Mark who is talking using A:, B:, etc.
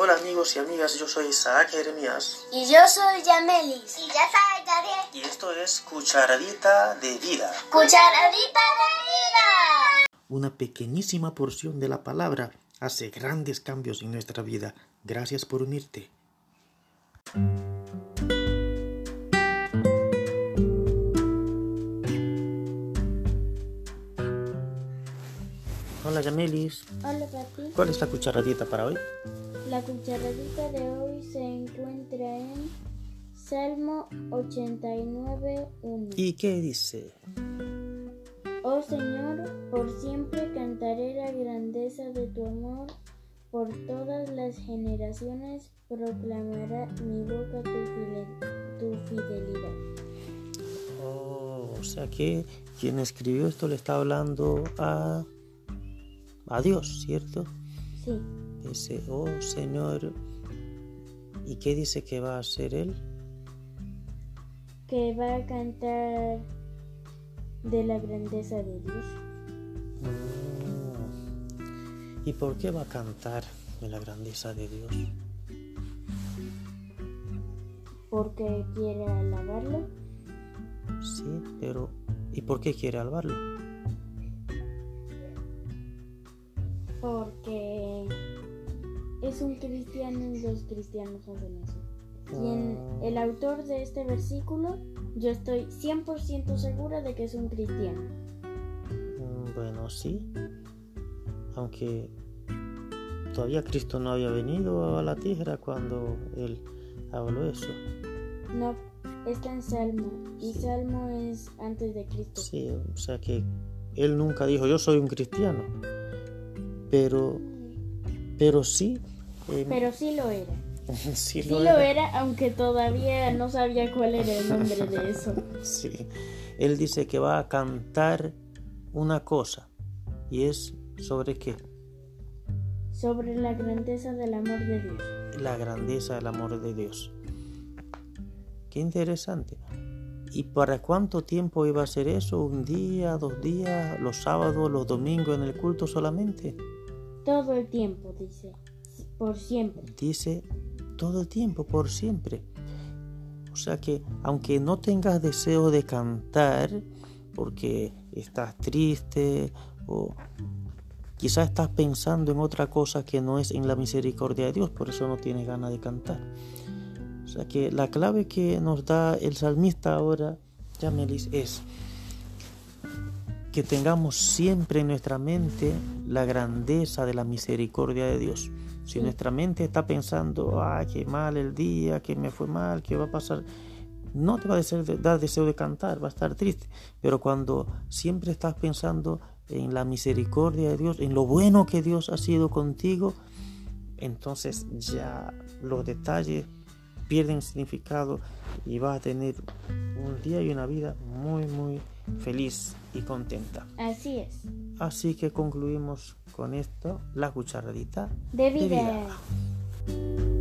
A: Hola amigos y amigas, yo soy Isaac Jeremías
B: Y yo soy Yamelis.
C: Y yo soy Gabriel.
A: y esto es Cucharadita de Vida,
C: Cucharadita de vida.
A: una pequeñísima porción de la palabra hace grandes cambios en nuestra vida. Gracias por unirte. Hola Yamelis,
B: Hola papi.
A: ¿cuál es la cucharadita para hoy?
B: La cucharadita de hoy se encuentra en Salmo 89.1.
A: ¿Y qué dice?
B: Oh Señor, por siempre cantaré la grandeza de tu amor. Por todas las generaciones proclamará mi boca tu, fide- tu fidelidad.
A: Oh, o sea que quien escribió esto le está hablando a, a Dios, ¿cierto?
B: Sí,
A: Dice, oh Señor, ¿y qué dice que va a hacer él?
B: que va a cantar de la grandeza de Dios.
A: Mm. ¿Y por qué va a cantar de la grandeza de Dios?
B: Porque quiere alabarlo.
A: Sí, pero ¿y por qué quiere alabarlo?
B: Porque es un cristiano y los cristianos hacen eso. Y en el autor de este versículo, yo estoy 100% segura de que es un cristiano.
A: Mm, Bueno, sí, aunque todavía Cristo no había venido a la tierra cuando él habló eso.
B: No, está en Salmo. Y Salmo es antes de Cristo.
A: Sí, o sea que él nunca dijo yo soy un cristiano, pero, pero sí, eh,
B: Pero sí lo era.
A: sí
B: Sí
A: lo
B: lo
A: era.
B: era, aunque todavía no sabía cuál era el nombre de eso.
A: Sí. Él dice que va a cantar una cosa y es sobre qué,
B: Sobre la grandeza del amor de Dios.
A: la grandeza del amor de Dios. Qué interesante. ¿Y para cuánto tiempo iba a ser eso? ¿Un día, dos días, los sábados, los domingos en el culto solamente?
B: Todo el tiempo, dice. Por siempre.
A: dice todo el tiempo, por siempre. O sea que aunque no tengas deseo de cantar, porque estás triste o quizás estás pensando en otra cosa que no es en la misericordia de Dios, por eso no tienes ganas de cantar. O sea que la clave que nos da el salmista ahora, Yamelis, es que tengamos siempre en nuestra mente la grandeza de la misericordia de Dios. Si nuestra mente está pensando, ay, qué mal el día, que me fue mal, qué va a pasar, no te va a desear- dar deseo de cantar, va a estar triste. Pero cuando siempre estás pensando en la misericordia de Dios, en lo bueno que Dios ha sido contigo, entonces ya los detalles pierden significado y vas a tener un día y una vida muy, muy feliz y contenta.
B: Así es.
A: Así que concluimos con esto, la cucharadita
B: De
A: de
B: vida.
A: vida.